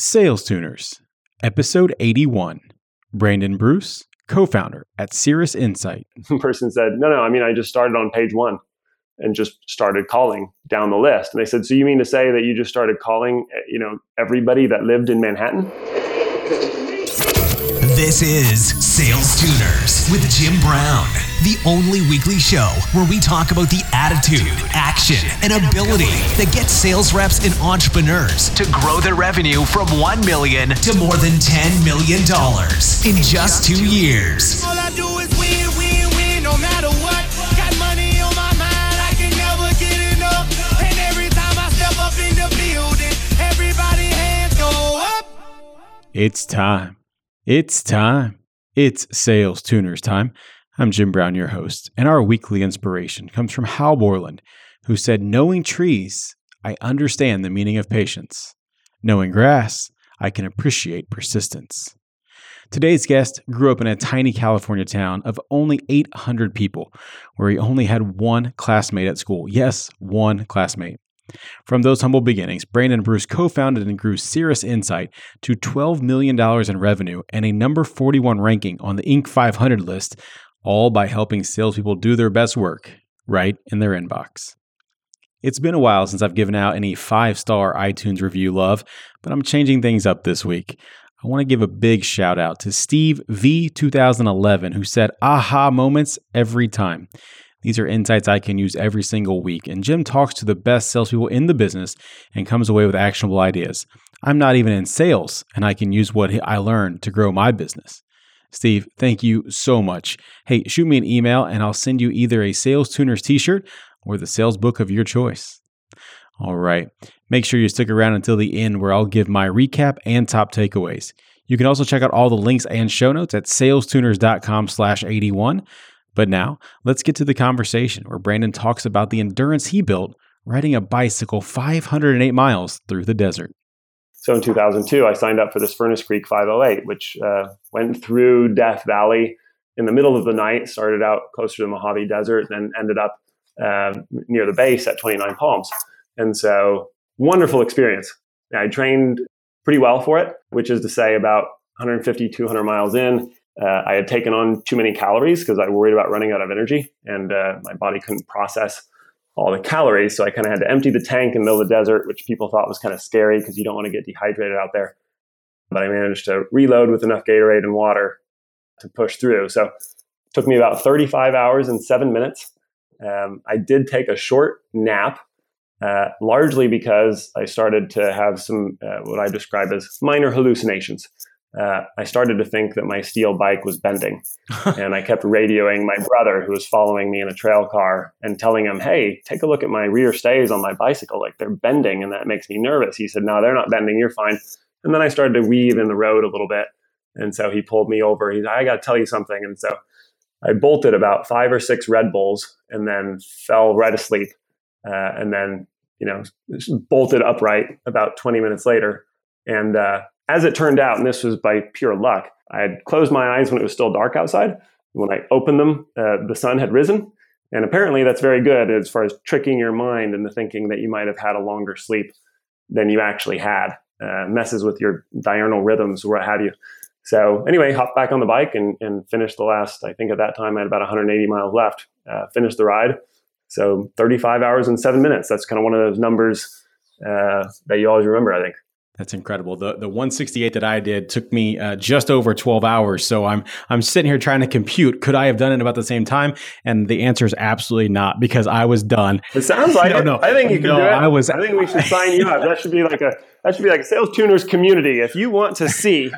Sales Tuners, Episode 81. Brandon Bruce, co founder at Cirrus Insight. person said, No, no, I mean, I just started on page one and just started calling down the list. And they said, So you mean to say that you just started calling, eh, you know, everybody that lived in Manhattan? This is Sales Tuners with Jim Brown, the only weekly show where we talk about the attitude, action, and ability that gets sales reps and entrepreneurs to grow their revenue from 1 million to more than 10 million dollars in just 2 years. All I do is win, win, win, no matter what. Got money on my mind, I can never get enough. And every time I step up in the building, everybody hands go up. It's time. It's time. It's Sales Tuners time. I'm Jim Brown, your host, and our weekly inspiration comes from Hal Borland, who said, Knowing trees, I understand the meaning of patience. Knowing grass, I can appreciate persistence. Today's guest grew up in a tiny California town of only 800 people, where he only had one classmate at school. Yes, one classmate. From those humble beginnings, Brandon Bruce co founded and grew Cirrus Insight to $12 million in revenue and a number 41 ranking on the Inc. 500 list, all by helping salespeople do their best work right in their inbox. It's been a while since I've given out any five star iTunes review love, but I'm changing things up this week. I want to give a big shout out to Steve V2011, who said aha moments every time. These are insights I can use every single week. And Jim talks to the best salespeople in the business and comes away with actionable ideas. I'm not even in sales, and I can use what I learned to grow my business. Steve, thank you so much. Hey, shoot me an email and I'll send you either a Sales Tuners t shirt or the sales book of your choice. All right. Make sure you stick around until the end where I'll give my recap and top takeaways. You can also check out all the links and show notes at salestuners.com slash 81. But now, let's get to the conversation where Brandon talks about the endurance he built riding a bicycle 508 miles through the desert. So in 2002, I signed up for this Furnace Creek 508, which uh, went through Death Valley in the middle of the night, started out closer to the Mojave Desert, then ended up uh, near the base at 29 Palms. And so, wonderful experience. I trained pretty well for it, which is to say, about 150, 200 miles in, uh, I had taken on too many calories because I worried about running out of energy and uh, my body couldn't process all the calories. So I kind of had to empty the tank in the middle of the desert, which people thought was kind of scary because you don't want to get dehydrated out there. But I managed to reload with enough Gatorade and water to push through. So it took me about 35 hours and seven minutes. Um, I did take a short nap, uh, largely because I started to have some uh, what I describe as minor hallucinations uh, I started to think that my steel bike was bending. and I kept radioing my brother, who was following me in a trail car, and telling him, Hey, take a look at my rear stays on my bicycle. Like they're bending, and that makes me nervous. He said, No, they're not bending. You're fine. And then I started to weave in the road a little bit. And so he pulled me over. He's, I got to tell you something. And so I bolted about five or six Red Bulls and then fell right asleep. Uh, and then, you know, bolted upright about 20 minutes later. And uh, as it turned out, and this was by pure luck, I had closed my eyes when it was still dark outside. When I opened them, uh, the sun had risen. And apparently, that's very good as far as tricking your mind into thinking that you might have had a longer sleep than you actually had. Uh, messes with your diurnal rhythms what have you. So, anyway, hopped back on the bike and, and finished the last, I think at that time I had about 180 miles left. Uh, finished the ride. So, 35 hours and seven minutes. That's kind of one of those numbers uh, that you always remember, I think. That's incredible. The the 168 that I did took me uh, just over 12 hours. So I'm I'm sitting here trying to compute. Could I have done it about the same time? And the answer is absolutely not because I was done. It sounds like no, it. No, I think you can no, do it. I was. I think we should sign you up. That should be like a that should be like a sales tuners community. If you want to see,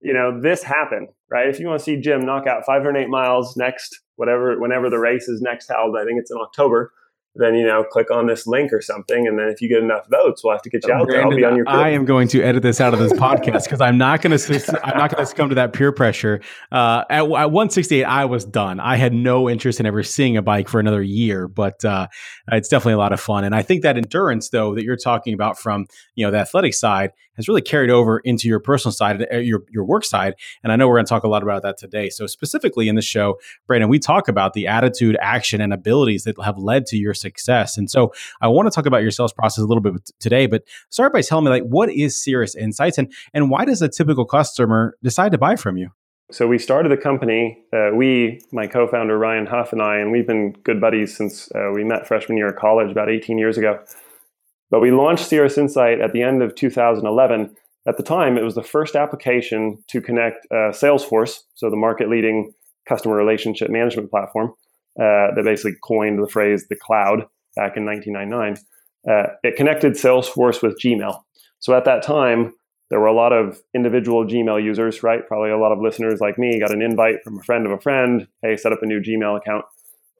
you know, this happen, right? If you want to see Jim knock out 508 miles next, whatever, whenever the race is next held, I think it's in October then you know click on this link or something and then if you get enough votes we'll have to get you out Brandon, there. I'll be on your field. i am going to edit this out of this podcast because i'm not going to i'm not going to succumb to that peer pressure. Uh, at, at, 168 i was done. I had no interest in ever seeing a bike for another year but uh, it's definitely a lot of fun. And i think that endurance though that you're talking about from you know the athletic side has really carried over into your personal side uh, your, your work side and i know we're going to talk a lot about that today. So specifically in the show brandon we talk about the attitude action and abilities that have led to your success success. And so I want to talk about your sales process a little bit today, but start by telling me like what is Cirrus Insights and and why does a typical customer decide to buy from you? So we started the company. Uh, we, my co-founder Ryan Huff, and I, and we've been good buddies since uh, we met freshman year of college about 18 years ago. But we launched Cirrus Insight at the end of 2011. At the time, it was the first application to connect uh, Salesforce, so the market-leading customer relationship management platform uh, that basically coined the phrase "the cloud" back in 1999. Uh, it connected Salesforce with Gmail. So at that time, there were a lot of individual Gmail users, right? Probably a lot of listeners like me got an invite from a friend of a friend. Hey, set up a new Gmail account.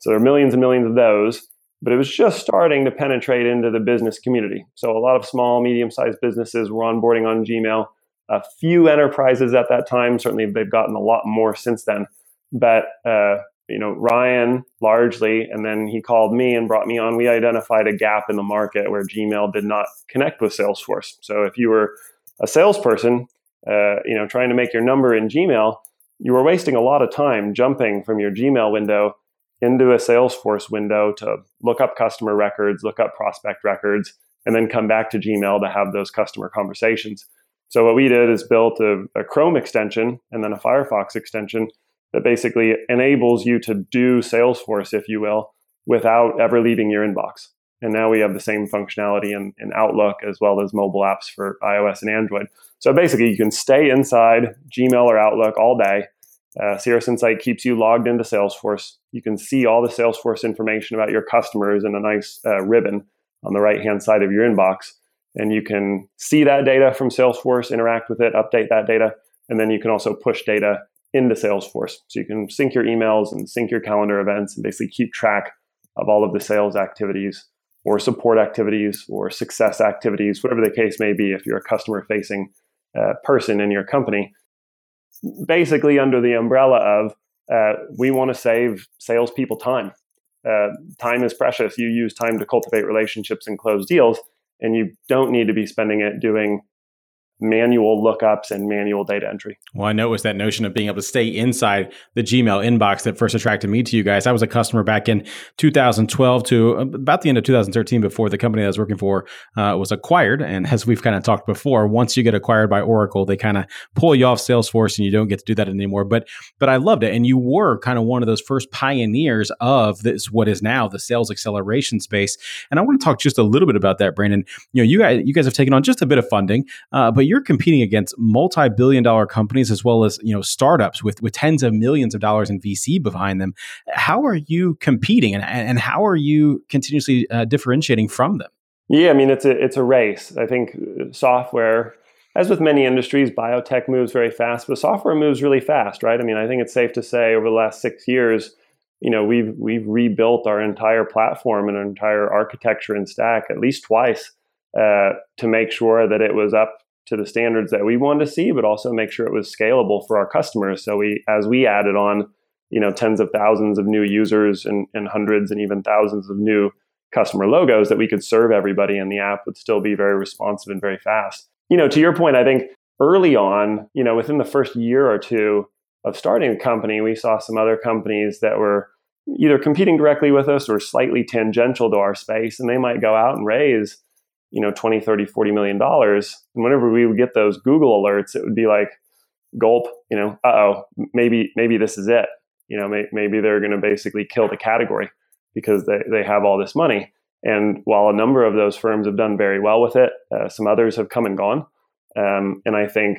So there are millions and millions of those, but it was just starting to penetrate into the business community. So a lot of small, medium sized businesses were onboarding on Gmail. A few enterprises at that time, certainly they've gotten a lot more since then. But, uh, you know, Ryan largely, and then he called me and brought me on. We identified a gap in the market where Gmail did not connect with Salesforce. So if you were a salesperson, uh, you know, trying to make your number in Gmail, you were wasting a lot of time jumping from your Gmail window into a Salesforce window to look up customer records, look up prospect records, and then come back to Gmail to have those customer conversations. So what we did is built a, a Chrome extension and then a Firefox extension that basically enables you to do Salesforce, if you will, without ever leaving your inbox. And now we have the same functionality in, in Outlook as well as mobile apps for iOS and Android. So basically, you can stay inside Gmail or Outlook all day. Uh, Cirrus Insight keeps you logged into Salesforce. You can see all the Salesforce information about your customers in a nice uh, ribbon on the right hand side of your inbox. And you can see that data from Salesforce, interact with it, update that data, and then you can also push data into Salesforce. So you can sync your emails and sync your calendar events and basically keep track of all of the sales activities or support activities or success activities, whatever the case may be, if you're a customer facing uh, person in your company. Basically, under the umbrella of uh, we want to save salespeople time. Uh, time is precious. You use time to cultivate relationships and close deals, and you don't need to be spending it doing manual lookups and manual data entry. Well, I know it was that notion of being able to stay inside the Gmail inbox that first attracted me to you guys. I was a customer back in 2012 to about the end of 2013 before the company I was working for uh, was acquired. And as we've kind of talked before, once you get acquired by Oracle, they kind of pull you off Salesforce and you don't get to do that anymore. But but I loved it. And you were kind of one of those first pioneers of this what is now the sales acceleration space. And I want to talk just a little bit about that, Brandon. You know, you guys you guys have taken on just a bit of funding, uh, but you're competing against multi-billion dollar companies as well as you know startups with with tens of millions of dollars in VC behind them. How are you competing, and and how are you continuously uh, differentiating from them? Yeah, I mean it's a it's a race. I think uh, software, as with many industries, biotech moves very fast, but software moves really fast, right? I mean, I think it's safe to say over the last six years, you know, we've we've rebuilt our entire platform and our entire architecture and stack at least twice uh, to make sure that it was up to the standards that we wanted to see, but also make sure it was scalable for our customers. So we, as we added on, you know, tens of thousands of new users and, and hundreds and even thousands of new customer logos, that we could serve everybody, and the app would still be very responsive and very fast. You know, to your point, I think early on, you know, within the first year or two of starting the company, we saw some other companies that were either competing directly with us or slightly tangential to our space, and they might go out and raise you know 20 30 40 million dollars. And whenever we would get those google alerts it would be like gulp you know uh-oh maybe maybe this is it. You know may, maybe they're going to basically kill the category because they, they have all this money. And while a number of those firms have done very well with it uh, some others have come and gone. Um, and i think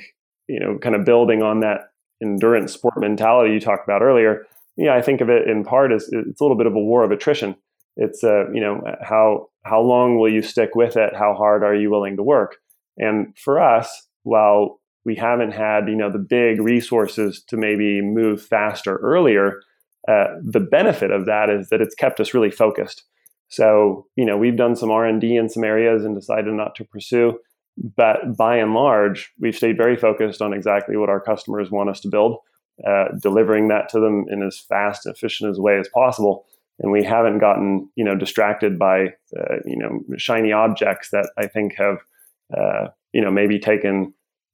you know kind of building on that endurance sport mentality you talked about earlier yeah i think of it in part as it's a little bit of a war of attrition it's uh, you know how how long will you stick with it? How hard are you willing to work? And for us, while we haven't had you know the big resources to maybe move faster earlier, uh, the benefit of that is that it's kept us really focused. So you know we've done some R and D in some areas and decided not to pursue, but by and large, we've stayed very focused on exactly what our customers want us to build, uh, delivering that to them in as fast efficient as way as possible and we haven't gotten you know distracted by uh, you know shiny objects that I think have uh, you know maybe taken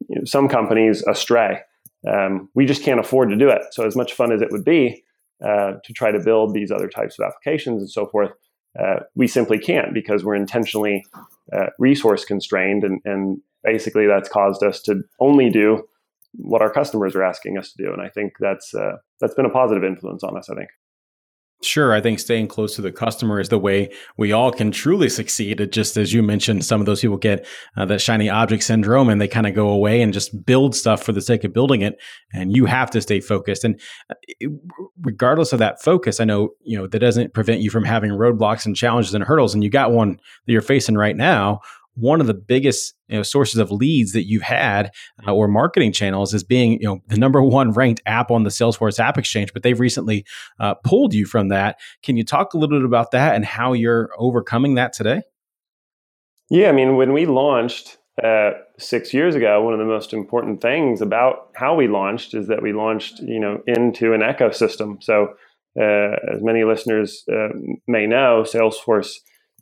you know, some companies astray. Um, we just can't afford to do it. So as much fun as it would be uh, to try to build these other types of applications and so forth, Uh, we simply can't because we're intentionally uh, resource constrained, and, and basically that's caused us to only do what our customers are asking us to do. And I think that's uh, that's been a positive influence on us. I think. Sure, I think staying close to the customer is the way we all can truly succeed. It just as you mentioned, some of those people get uh, that shiny object syndrome and they kind of go away and just build stuff for the sake of building it. And you have to stay focused. And uh, regardless of that focus, I know you know that doesn't prevent you from having roadblocks and challenges and hurdles. And you got one that you're facing right now one of the biggest you know, sources of leads that you've had uh, or marketing channels is being you know the number one ranked app on the Salesforce App Exchange, but they've recently uh, pulled you from that. Can you talk a little bit about that and how you're overcoming that today? Yeah, I mean, when we launched uh, six years ago, one of the most important things about how we launched is that we launched, you know, into an ecosystem. So, uh, as many listeners uh, may know, Salesforce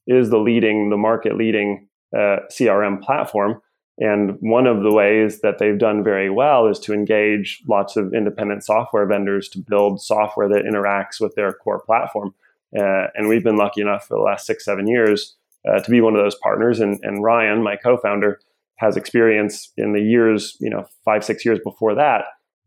is the leading, the market leading uh, CRM platform. And one of the ways that they've done very well is to engage lots of independent software vendors to build software that interacts with their core platform. Uh, and we've been lucky enough for the last six, seven years uh, to be one of those partners. And, and Ryan, my co-founder, has experience in the years, you know, five, six years before that,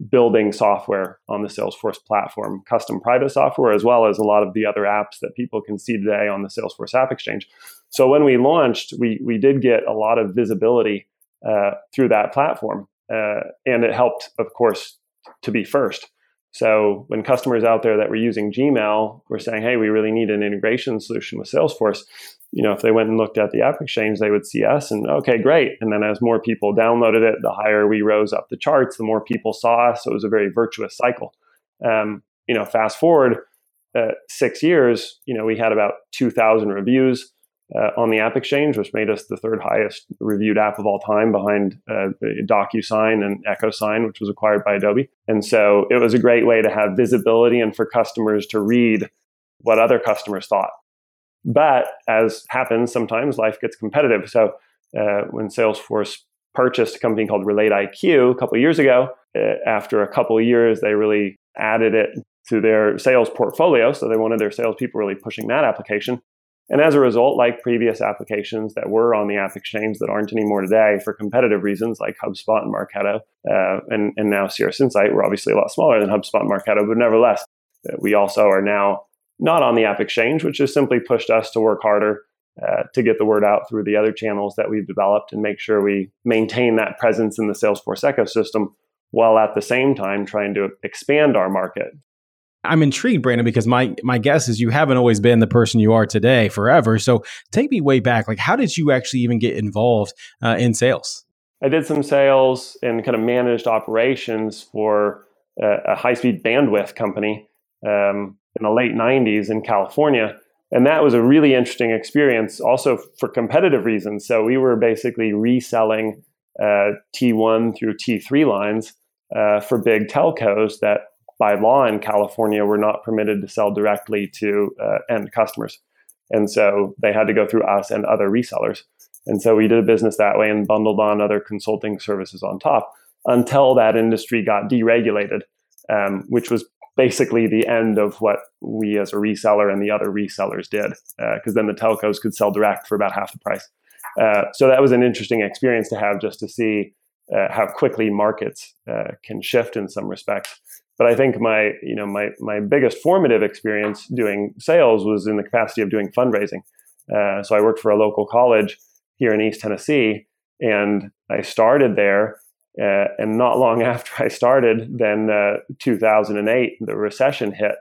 building software on the Salesforce platform, custom private software, as well as a lot of the other apps that people can see today on the Salesforce App Exchange. So when we launched, we we did get a lot of visibility uh, through that platform, uh, and it helped, of course, to be first. So when customers out there that were using Gmail were saying, "Hey, we really need an integration solution with Salesforce," you know, if they went and looked at the App Exchange, they would see us, and okay, great. And then as more people downloaded it, the higher we rose up the charts, the more people saw us. So it was a very virtuous cycle. Um, you know, fast forward uh, six years, you know, we had about two thousand reviews uh, on the App Exchange, which made us the third highest reviewed app of all time behind uh, DocuSign and EchoSign, which was acquired by Adobe. And so it was a great way to have visibility and for customers to read what other customers thought. But as happens, sometimes life gets competitive. So uh, when Salesforce purchased a company called Relate IQ a couple years ago, uh, after a couple years, they really added it to their sales portfolio. So they wanted their salespeople really pushing that application. And as a result, like previous applications that were on the App Exchange that aren't anymore today for competitive reasons, like HubSpot and Marketo, uh, and, and now Cirrus Insight, we're obviously a lot smaller than HubSpot and Marketo, but nevertheless, uh, we also are now not on the App Exchange, which has simply pushed us to work harder uh, to get the word out through the other channels that we've developed and make sure we maintain that presence in the Salesforce ecosystem while at the same time trying to expand our market I'm intrigued, Brandon, because my my guess is you haven't always been the person you are today forever. So take me way back. Like, how did you actually even get involved uh, in sales? I did some sales and kind of managed operations for a, high speed bandwidth company um, in the late '90s in California, and that was a really interesting experience. Also for competitive reasons. So we were basically reselling uh, T1 through T3 lines uh, for big telcos that by law in California, we're not permitted to sell directly to uh, end customers. And so they had to go through us and other resellers. And so we did a business that way and bundled on other consulting services on top until that industry got deregulated, um, which was basically the end of what we as a reseller and the other resellers did, because uh, then the telcos could sell direct for about half the price. Uh, so that was an interesting experience to have just to see uh, how quickly markets uh, can shift in some respects. But I think my, you know, my my biggest formative experience doing sales was in the capacity of doing fundraising. Uh, so I worked for a local college here in East Tennessee, and I started there. Uh, and not long after I started, then uh, 2008, the recession hit,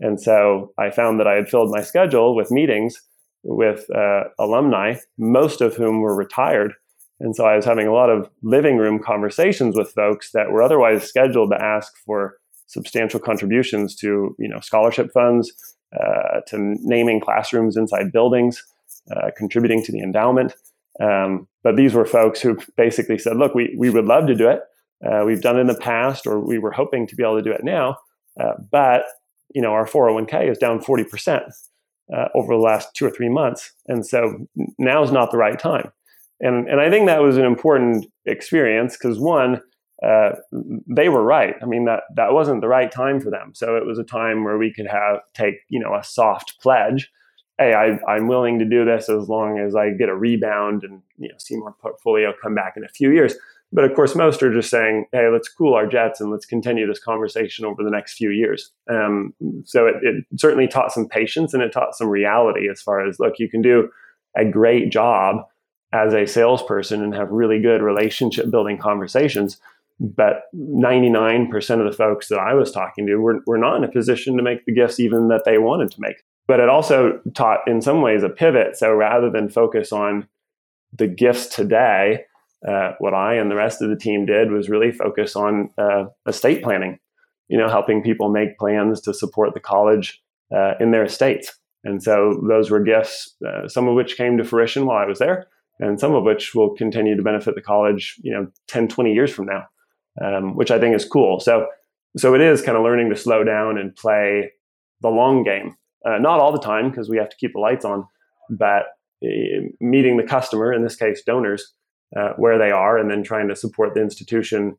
and so I found that I had filled my schedule with meetings with uh, alumni, most of whom were retired. And so I was having a lot of living room conversations with folks that were otherwise scheduled to ask for substantial contributions to you know scholarship funds, uh, to naming classrooms inside buildings, uh, contributing to the endowment. Um, but these were folks who basically said, "Look, we we would love to do it. Uh, we've done it in the past, or we were hoping to be able to do it now, uh, but you know our 401k is down 40 percent." Uh, over the last two or three months, and so now is not the right time, and and I think that was an important experience because one, uh, they were right. I mean that that wasn't the right time for them. So it was a time where we could have take you know a soft pledge hey, I, I'm willing to do this as long as I get a rebound and you know see my portfolio come back in a few years. But of course, most are just saying, hey, let's cool our jets and let's continue this conversation over the next few years. Um, so it, it, certainly taught some patience and it taught some reality as far as, look, you can do a great job as a salesperson and have really good relationship building conversations. But 99% of the folks that I was talking to were, were not in a position to make the gifts even that they wanted to make. But it also taught, in some ways, a pivot. So rather than focus on the gifts today, uh, what I and the rest of the team did was really focus on uh, estate planning, you know, helping people make plans to support the college uh, in their estates. And so those were gifts, uh, some of which came to fruition while I was there, and some of which will continue to benefit the college, you know, 10, 20 years from now, um, which I think is cool. So, so it is kind of learning to slow down and play the long game. Uh, not all the time because we have to keep the lights on, but uh, meeting the customer, in this case, donors, uh, where they are and then trying to support the institution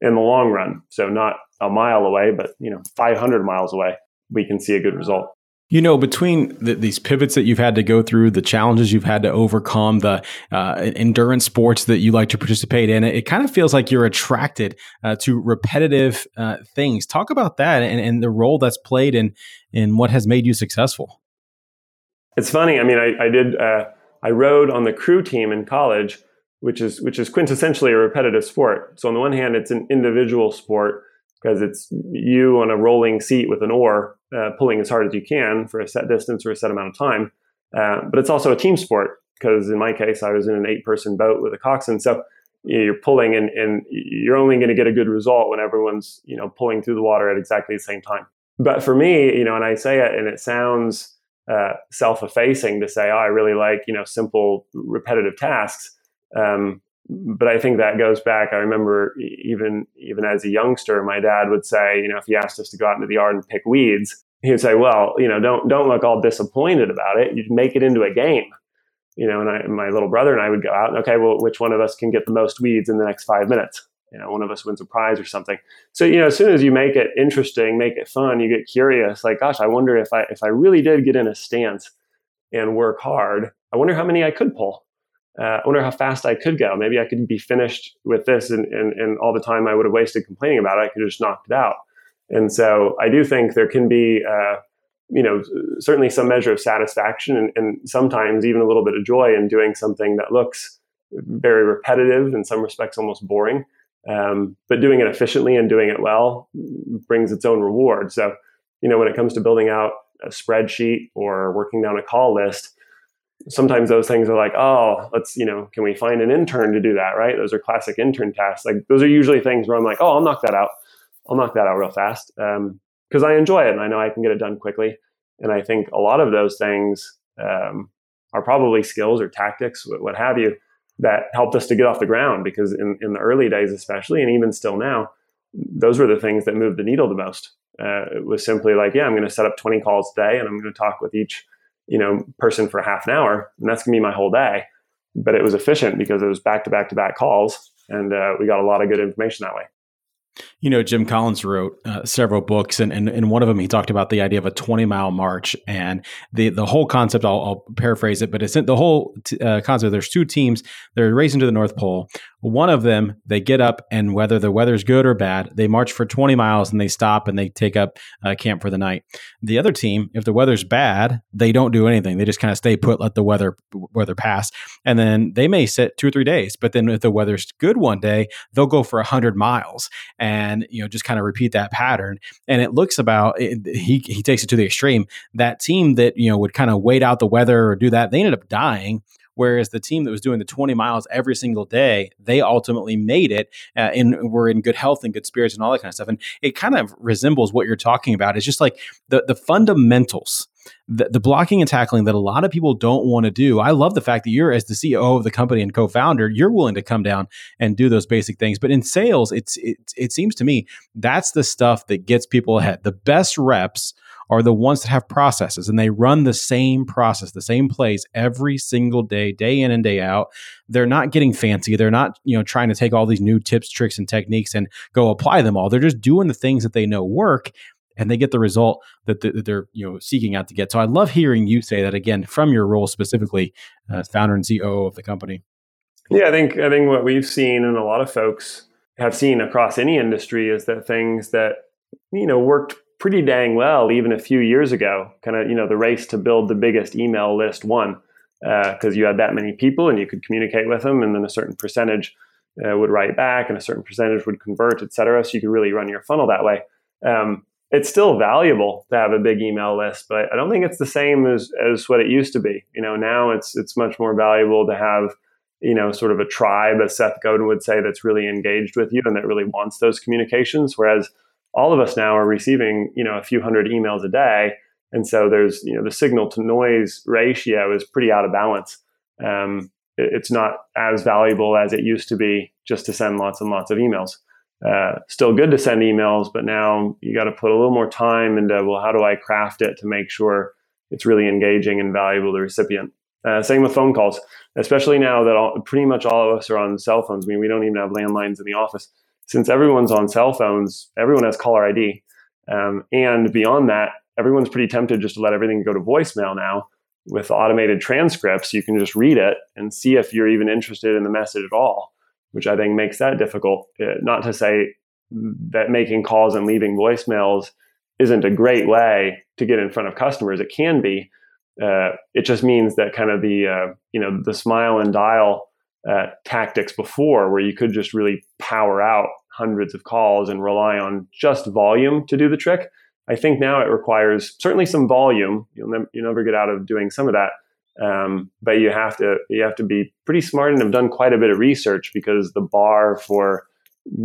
in the long run. So not a mile away, but you know, 500 miles away, we can see a good result. You know, between the, these pivots that you've had to go through, the challenges you've had to overcome, the uh, endurance sports that you like to participate in, it, it kind of feels like you're attracted uh, to repetitive uh, things. Talk about that and, and, the role that's played in in what has made you successful. It's funny. I mean, I, I did. Uh, I rode on the crew team in college, which is which is quintessentially a repetitive sport. So on the one hand, it's an individual sport because it's you on a rolling seat with an oar uh, pulling as hard as you can for a set distance or a set amount of time. Uh, but it's also a team sport because in my case, I was in an eight-person boat with a coxswain, so you're pulling and, and you're only going to get a good result when everyone's you know pulling through the water at exactly the same time. But for me, you know, and I say it, and it sounds uh, self-effacing to say, "Oh, I really like you know simple repetitive tasks." Um, but I think that goes back. I remember even even as a youngster, my dad would say, you know, if he asked us to go out into the yard and pick weeds, he would say, "Well, you know, don't don't look all disappointed about it. You make it into a game." You know, and, I, my little brother and I would go out and okay, well, which one of us can get the most weeds in the next five minutes? You know, one of us wins a prize or something. So you know, as soon as you make it interesting, make it fun, you get curious. Like, gosh, I wonder if I if I really did get in a stance and work hard, I wonder how many I could pull uh, I wonder how fast I could go. Maybe I could be finished with this, and, and, and all the time I would have wasted complaining about it, I could have just knocked it out. And so I do think there can be, uh, you know, certainly some measure of satisfaction and, and, sometimes even a little bit of joy in doing something that looks very repetitive, in some respects almost boring. Um, but doing it efficiently and doing it well brings its own reward. So, you know, when it comes to building out a spreadsheet or working down a call list, sometimes those things are like, oh, let's, you know, can we find an intern to do that? Right. Those are classic intern tasks. Like those are usually things where I'm like, oh, I'll knock that out. I'll knock that out real fast. Um, cause I enjoy it and I know I can get it done quickly. And I think a lot of those things, um, are probably skills or tactics, what have you, that helped us to get off the ground because in, in the early days, especially, and even still now, those were the things that moved the needle the most. Uh, it was simply like, yeah, I'm going to set up 20 calls today and I'm going to talk with each you know person for half an hour, and that's gonna be my whole day. But it was efficient because it was back to back to back calls, and uh, we got a lot of good information that way. You know, Jim Collins wrote uh, several books, and, and in one of them, he talked about the idea of a 20 mile march. And the, the whole concept, I'll, I'll paraphrase it, but it's the whole t- uh, concept. There's two teams, they're racing to the North Pole. One of them, they get up, and whether the weather's good or bad, they march for 20 miles and they stop and they take up uh, camp for the night. The other team, if the weather's bad, they don't do anything. They just kind of stay put, let the weather weather pass, and then they may sit two or three days. But then if the weather's good one day, they'll go for 100 miles and you know just kind of repeat that pattern. And it looks about it, he he takes it to the extreme. That team that you know would kind of wait out the weather or do that, they ended up dying Whereas the team that was doing the 20 miles every single day, they ultimately made it uh, and were in good health and good spirits and all that kind of stuff. And it kind of resembles what you're talking about. It's just like the, the fundamentals the, the, blocking and tackling that a lot of people don't want to do. I love the fact that you're, as the CEO of the company and co-founder, you're willing to come down and do those basic things. But in sales, it's it, it seems to me that's the stuff that gets people ahead. The best reps are the ones that have processes and they run the same process, the same plays every single day, day in and day out. They're not getting fancy. They're not, you know, trying to take all these new tips, tricks, and techniques and go apply them all. They're just doing the things that they know work and they get the result that, they're you know seeking out to get. So I love hearing you say that again from your role specifically as founder and CEO of the company. Yeah, I think I think what we've seen and a lot of folks have seen across any industry is that things that you know worked pretty dang well even a few years ago, kind of you know the race to build the biggest email list won because uh, you had that many people and you could communicate with them, and then a certain percentage uh, would write back and a certain percentage would convert, et cetera. So you could really run your funnel that way. Um, it's still valuable to have a big email list, but I don't think it's the same as as what it used to be. You know, now it's it's much more valuable to have you know sort of a tribe, as Seth Godin would say, that's really engaged with you and that really wants those communications. Whereas all of us now are receiving you know a few hundred emails a day, and so there's you know the signal to noise ratio is pretty out of balance. Um, it's not as valuable as it used to be just to send lots and lots of emails. Uh, still good to send emails, but now you got to put a little more time into well, how do I craft it to make sure it's really engaging and valuable to the recipient. Uh, same with phone calls, especially now that all, pretty much all of us are on cell phones. I mean, we don't even have landlines in the office. Since everyone's on cell phones, everyone has caller ID. Um, and beyond that, everyone's pretty tempted just to let everything go to voicemail now with automated transcripts. You can just read it and see if you're even interested in the message at all which I think makes that difficult. Uh, not to say that making calls and leaving voicemails isn't a great way to get in front of customers. It can be. Uh, it just means that kind of the uh, you know the smile and dial uh, tactics before, where you could just really power out hundreds of calls and rely on just volume to do the trick. I think now it requires certainly some volume. You'll never, you never get out of doing some of that, um, but you have to you have to be pretty smart and have done quite a bit of research because the bar for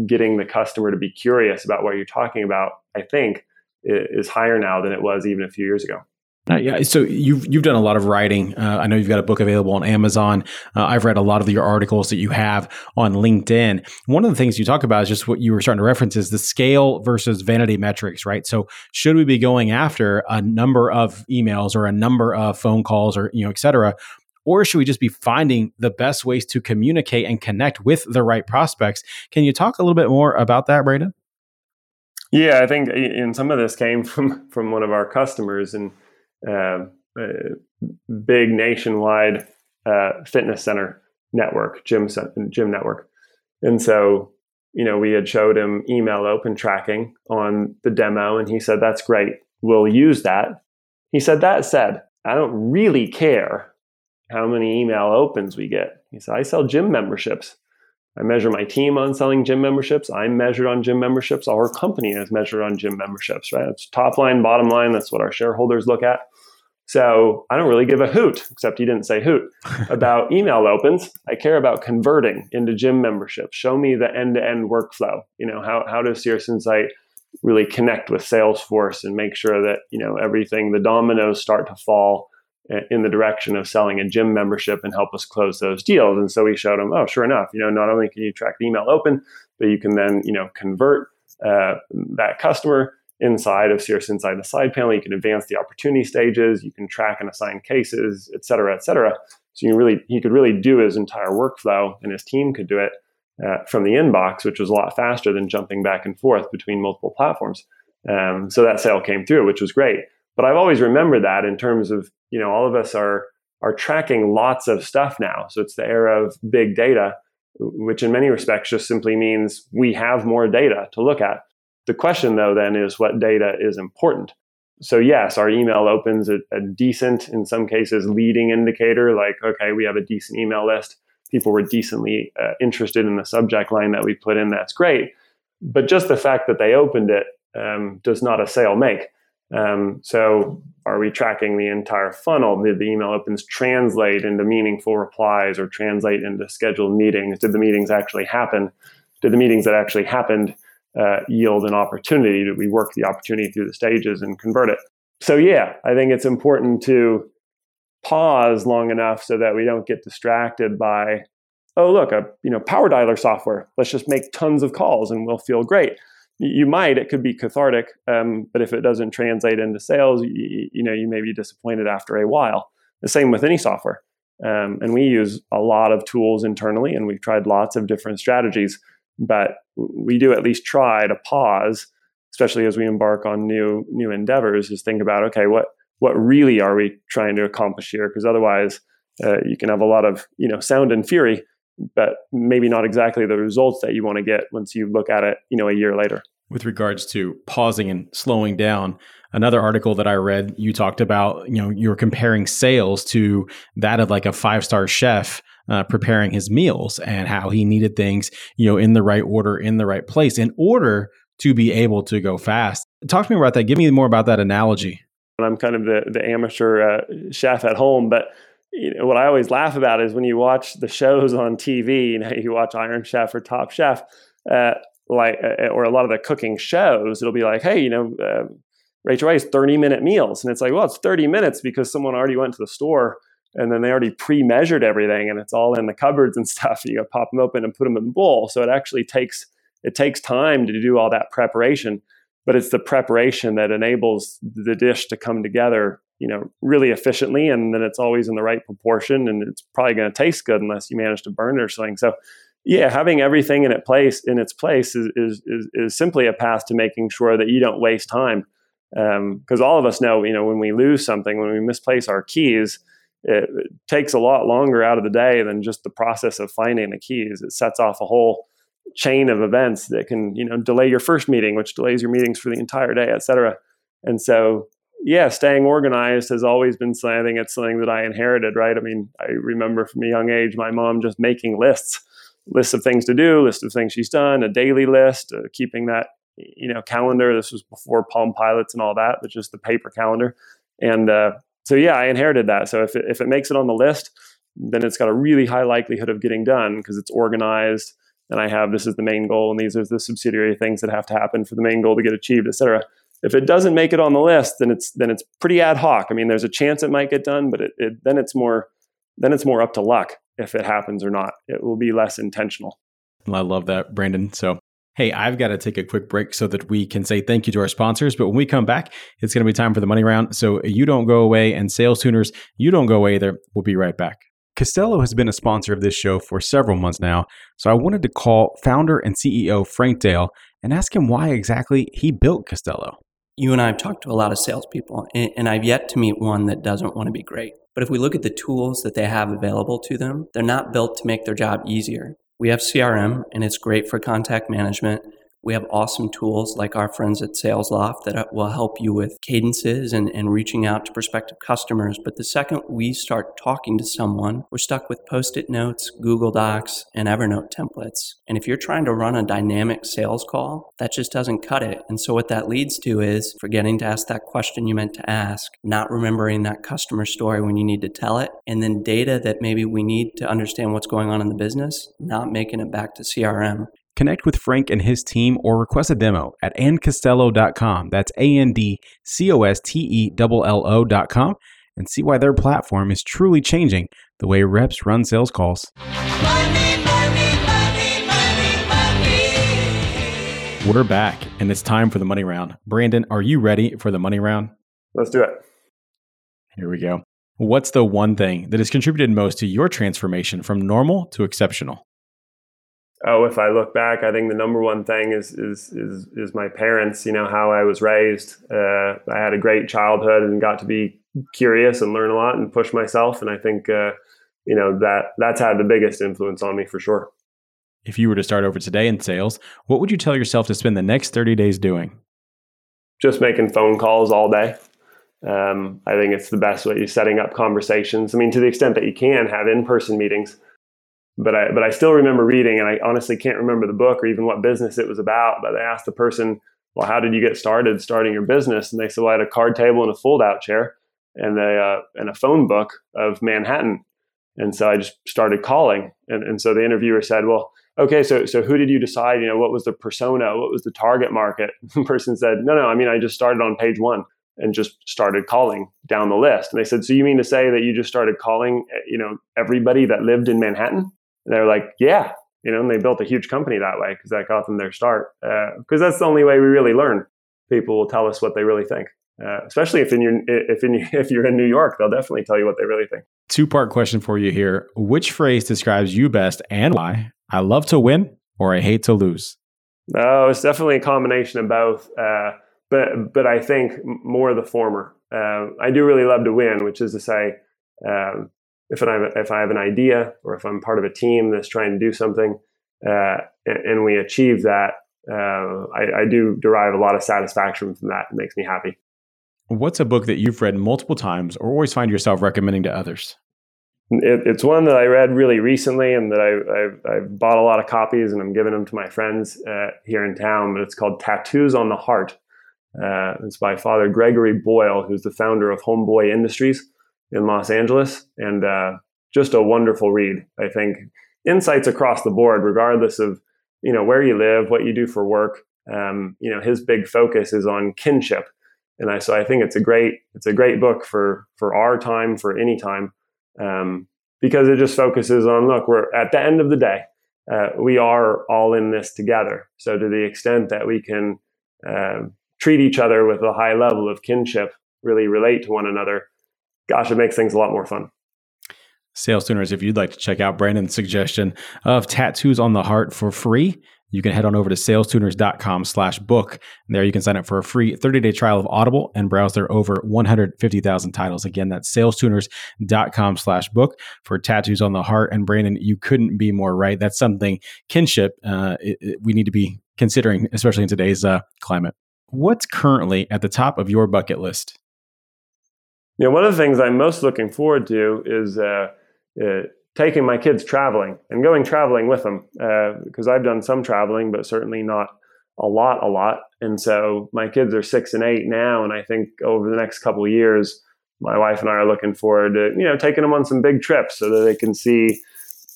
getting the customer to be curious about what you're talking about, I think, is higher now than it was even a few years ago. Uh, yeah, so you've you've done a lot of writing. Uh, I know you've got a book available on Amazon. Uh, I've read a lot of your articles that you have on LinkedIn. One of the things you talk about is just what you were starting to reference is the scale versus vanity metrics, right? So should we be going after a number of emails or a number of phone calls or you know, et cetera, or should we just be finding the best ways to communicate and connect with the right prospects? Can you talk a little bit more about that, Braden? Yeah, I think, and some of this came from from one of our customers and uh, big nationwide uh, fitness center network, gym gym network, and so you know we had showed him email open tracking on the demo, and he said that's great, we'll use that. He said that said, I don't really care how many email opens we get. He said I sell gym memberships. I measure my team on selling gym memberships. I'm measured on gym memberships. Our company is measured on gym memberships, right? It's top line, bottom line. That's what our shareholders look at. So I don't really give a hoot, except he didn't say hoot, about email opens. I care about converting into gym memberships. Show me the end to end workflow. You know, how, how does Cirrus Insight really connect with Salesforce and make sure that, you know, everything, the dominoes start to fall in the direction of selling a gym membership and help us close those deals. And so we showed them, oh, sure enough, you know, not only can you track the email open, but you can then, you know, convert uh, that customer inside of Cirrus inside the side panel. You can advance the opportunity stages. You can track and assign cases, et cetera, et cetera. So you really, he could really do his entire workflow, and his team could do it uh, from the inbox, which was a lot faster than jumping back and forth between multiple platforms. Um, so that sale came through, which was great. But I've always remembered that in terms of you know all of us are are tracking lots of stuff now. So it's the era of big data, which in many respects just simply means we have more data to look at. The question though then is what data is important. So yes, our email opens a, a decent, in some cases, leading indicator. Like okay, we have a decent email list. People were decently uh, interested in the subject line that we put in. That's great. But just the fact that they opened it um, does not a sale make. Um, so, are we tracking the entire funnel? Did the email opens translate into meaningful replies or translate into scheduled meetings? Did the meetings actually happen? Did the meetings that actually happened uh, yield an opportunity? Did we work the opportunity through the stages and convert it? So, yeah, I think it's important to pause long enough so that we don't get distracted by, oh, look, a you know power dialer software. Let's just make tons of calls and we'll feel great you might it could be cathartic um, but if it doesn't translate into sales you, you, know you may be disappointed after a while the same with any software um, and we use a lot of tools internally and we've tried lots of different strategies but we do at least try to pause especially as we embark on new new endeavors, is think about okay, what what really are we trying to accomplish here? Because otherwise, uh, you can have a lot of you know sound and fury, but maybe not exactly the results that you want to get once you look at it, you know, a year later. With regards to pausing and slowing down, another article that I read, you talked about, you know, you were comparing sales to that of like a five star chef uh, preparing his meals and how he needed things, you know, in the right order, in the right place, in order to be able to go fast. Talk to me about that. Give me more about that analogy. I'm kind of the the amateur uh, chef at home, but you know, what I always laugh about is when you watch the shows on TV. You know, you watch Iron Chef or Top Chef. Uh, like uh, or a lot of the cooking shows it'll be like hey you know uh, Rachael Ray's 30 minute meals and it's like well it's 30 minutes because someone already went to the store and then they already pre-measured everything and it's all in the cupboards and stuff And you pop them open and put them in the bowl so it actually takes it takes time to do all that preparation but it's the preparation that enables the dish to come together you know really efficiently and then it's always in the right proportion and it's probably going to taste good unless you manage to burn it or something so yeah, having everything in its place in its place is, is, is, is simply a path to making sure that you don't waste time. Because um, all of us know, you know, when we lose something, when we misplace our keys, it, it, takes a lot longer out of the day than just the process of finding the keys. It sets off a whole chain of events that can, you know, delay your first meeting, which delays your meetings for the entire day, et cetera. And so, yeah, staying organized has always been something. It's something that I inherited, right? I mean, I remember from a young age my mom just making lists lists of things to do, list of things she's done, a daily list, uh, keeping that you know calendar. This was before Palm Pilots and all that, but just the paper calendar. And uh, so yeah, I inherited that. So if it, if it makes it on the list, then it's got a really high likelihood of getting done because it's organized. And I have this is the main goal, and these are the subsidiary things that have to happen for the main goal to get achieved, et cetera. If it doesn't make it on the list, then it's then it's pretty ad hoc. I mean, there's a chance it might get done, but it, it, then it's more then it's more up to luck if it happens or not. It will be less intentional. I love that, Brandon. So, hey, I've got to take a quick break so that we can say thank you to our sponsors. But when we come back, it's going to be time for the money round. So you don't go away, and sales tuners, you don't go away either. We'll be right back. Costello has been a sponsor of this show for several months now. So I wanted to call founder and CEO Frank Dale and ask him why exactly he built Costello. You and I have talked to a lot of salespeople, and I've yet to meet one that doesn't want to be great. But if we look at the tools that they have available to them, they're not built to make their job easier. We have CRM, and it's great for contact management. We have awesome tools like our friends at SalesLoft that uh, will help you with cadences and, and reaching out to prospective customers. But the second we start talking to someone, we're stuck with post it notes, Google Docs, and Evernote templates. And if you're trying to run a dynamic sales call, that just doesn't cut it. And so what that leads to is forgetting to ask that question you meant to ask, not remembering that customer story when you need to tell it, and then data that maybe we need to understand what's going on in the business, not making it back to CRM. Connect with Frank and his team or request a demo at andcostello.com. That's A N D C O S T E L L O.com and see why their platform is truly changing the way reps run sales calls. Money, money, money, We're back and it's time for the money round. Brandon, are you ready for the money round? Let's do it. Here we go. What's the one thing that has contributed most to your transformation from normal to exceptional? Oh, if I look back, I think the number one thing is is is is my parents. You know how I was raised. Uh, I had a great childhood and got to be curious and learn a lot and push myself. And I think uh, you know that that's had the biggest influence on me for sure. If you were to start over today in sales, what would you tell yourself to spend the next thirty days doing? Just making phone calls all day. Um, I think it's the best way. You're setting up conversations. I mean, to the extent that you can have in-person meetings but I but I still remember reading, and I honestly can't remember the book or even what business it was about. But they asked the person, "Well, how did you get started starting your business?" And they said, "Well, I had a card table and a fold-out chair, and a uh, and a phone book of Manhattan." And so I just started calling, and and so the interviewer said, "Well." Okay, so so who did you decide? You know, what was the persona? What was the target market? The person said, "No, no. I mean, I just started on page one and just started calling down the list." And they said, "So you mean to say that you just started calling, eh, you know, everybody that lived in Manhattan?" And they're like, yeah, you know, and they built a huge company that way because that got them their start. Because uh, that's the only way we really learn. People will tell us what they really think. Uh, especially if in your if in if you're in New York, they'll definitely tell you what they really think. Two part question for you here: Which phrase describes you best and why? I love to win, or I hate to lose. No, it's definitely a combination of both. Uh, but but I think more the former. Uh, I do really love to win, which is to say, um, if I have, if I have an idea or if I'm part of a team that's trying to do something uh, and, and, we achieve that, uh, I, I, do derive a lot of satisfaction from that. It makes me happy. What's a book that you've read multiple times or always find yourself recommending to others? It, it's one that I read really recently and that I, have bought a lot of copies and I'm giving them to my friends uh, here in town. But it's called Tattoos on the Heart. Uh, it's by Father Gregory Boyle, who's the founder of Homeboy Industries in Los Angeles, and uh, just a wonderful read. I think insights across the board, regardless of you know where you live, what you do for work. Um, you know, his big focus is on kinship, and I so I think it's a great it's a great book for for our time for any time um, because it just focuses on look we're at the end of the day uh, we are all in this together. So to the extent that we can uh, treat each other with a high level of kinship, really relate to one another, gosh, it makes things a lot more fun. Sales tuners, if you'd like to check out Brandon's suggestion of tattoos on the heart for free, you can head on over to salestuners.com slash book. There you can sign up for a free 30-day trial of Audible and browse their over 150,000 titles. Again, that's salestuners.com slash book for tattoos on the heart. And Brandon, you couldn't be more right. That's something kinship uh, it, it, we need to be considering, especially in today's uh, climate. What's currently at the top of your bucket list? You know, one of the things I'm most looking forward to is uh, uh, taking my kids traveling and going traveling with them because uh, I've done some traveling, but certainly not a lot, a lot. And so my kids are six and eight now, and I think over the next couple years, my wife and I are looking forward to you know taking them on some big trips so that they can see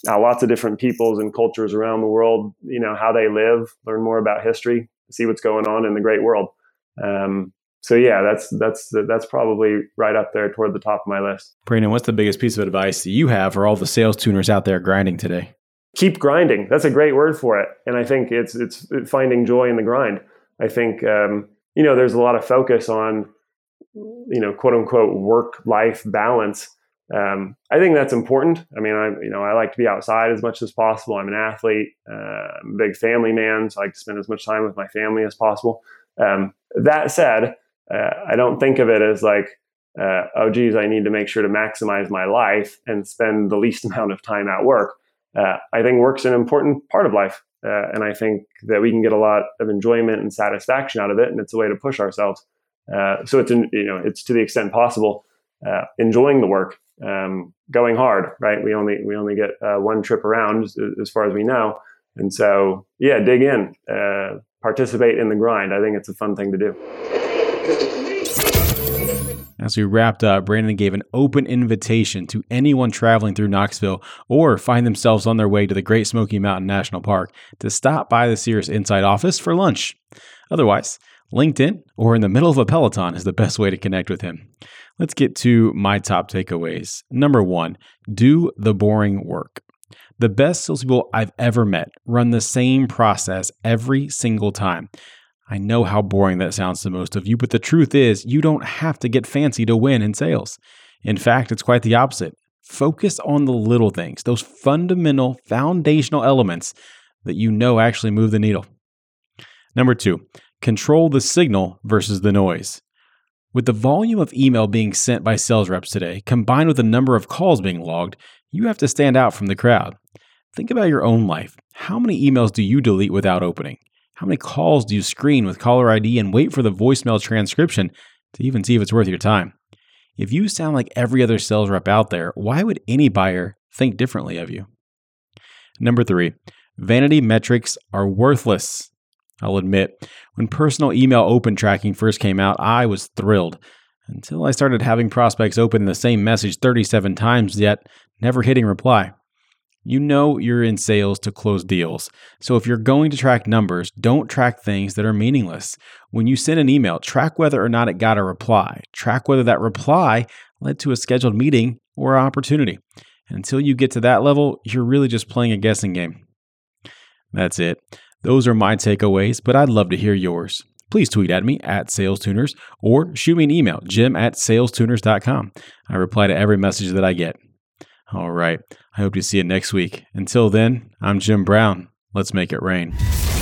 lots of different peoples and cultures around the world. You know how they live, learn more about history, see what's going on in the great world. Um, so yeah, that's that's that's probably right up there toward the top of my list. Brandon, what's the biggest piece of advice that you have for all the sales tuners out there grinding today? Keep grinding. That's a great word for it, and I think it's it's finding joy in the grind. I think um, you know there's a lot of focus on you know quote unquote work life balance. Um, I think that's important. I mean, I you know I like to be outside as much as possible. I'm an athlete. Uh, I'm a big family man, so I like to spend as much time with my family as possible. Um, that said, I don't think of it as like, uh, oh, geez, I need to make sure to maximize my life and spend the least amount of time at work. Uh, I think work's an important part of life. Uh, and I think that we can get a lot of enjoyment and satisfaction out of it. And it's a way to push ourselves. Uh, so it's, you know, it's to the extent possible, uh, enjoying the work, um, going hard, right? We only, we only get one trip around as, as, far as we know. And so, yeah, dig in, participate in the grind. I think it's a fun thing to do. As we wrapped up, Brandon gave an open invitation to anyone traveling through Knoxville or find themselves on their way to the Great Smoky Mountain National Park to stop by the Cirrus Insight office for lunch. Otherwise, LinkedIn or in the middle of a Peloton is the best way to connect with him. Let's get to my top takeaways. Number one, do the boring work. The best salespeople I've ever met run the same process every single time. I know how boring that sounds to most of you, but the truth is, you don't have to get fancy to win in sales. In fact, it's quite the opposite. Focus on the little things, those fundamental, foundational elements that you know actually move the needle. Number two, control the signal versus the noise. With the volume of email being sent by sales reps today, combined with the number of calls being logged, you have to stand out from the crowd. Think about your own life. How many emails do you delete without opening? How many calls do you screen with caller ID and wait for the voicemail transcription to even see if it's worth your time? If you sound like every other sales rep out there, why would any buyer think differently of you? Number three, vanity metrics are worthless. I'll admit, when personal email open tracking first came out, I was thrilled until I started having prospects open the same message 37 times, yet never hitting reply. You know you're in sales to close deals. So if you're going to track numbers, don't track things that are meaningless. When you send an email, track whether or not it got a reply. Track whether that reply led to a scheduled meeting or opportunity. And until you get to that level, you're really just playing a guessing game. That's it. Those are my takeaways, but I'd love to hear yours. Please tweet at me at SalesTuners or shoot me an email, jim at salestuners.com. I reply to every message that I get. All right. I hope to see you next week. Until then, I'm Jim Brown. Let's make it rain.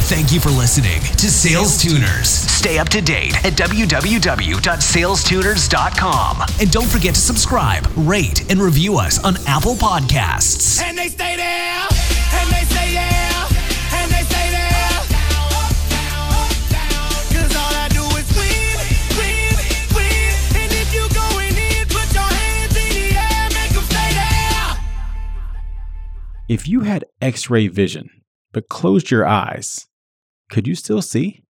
Thank you for listening to Sales Tuners. Stay up to date at www.salestuners.com. And don't forget to subscribe, rate, and review us on Apple Podcasts. And they stay there, and they If you had x ray vision but closed your eyes, could you still see?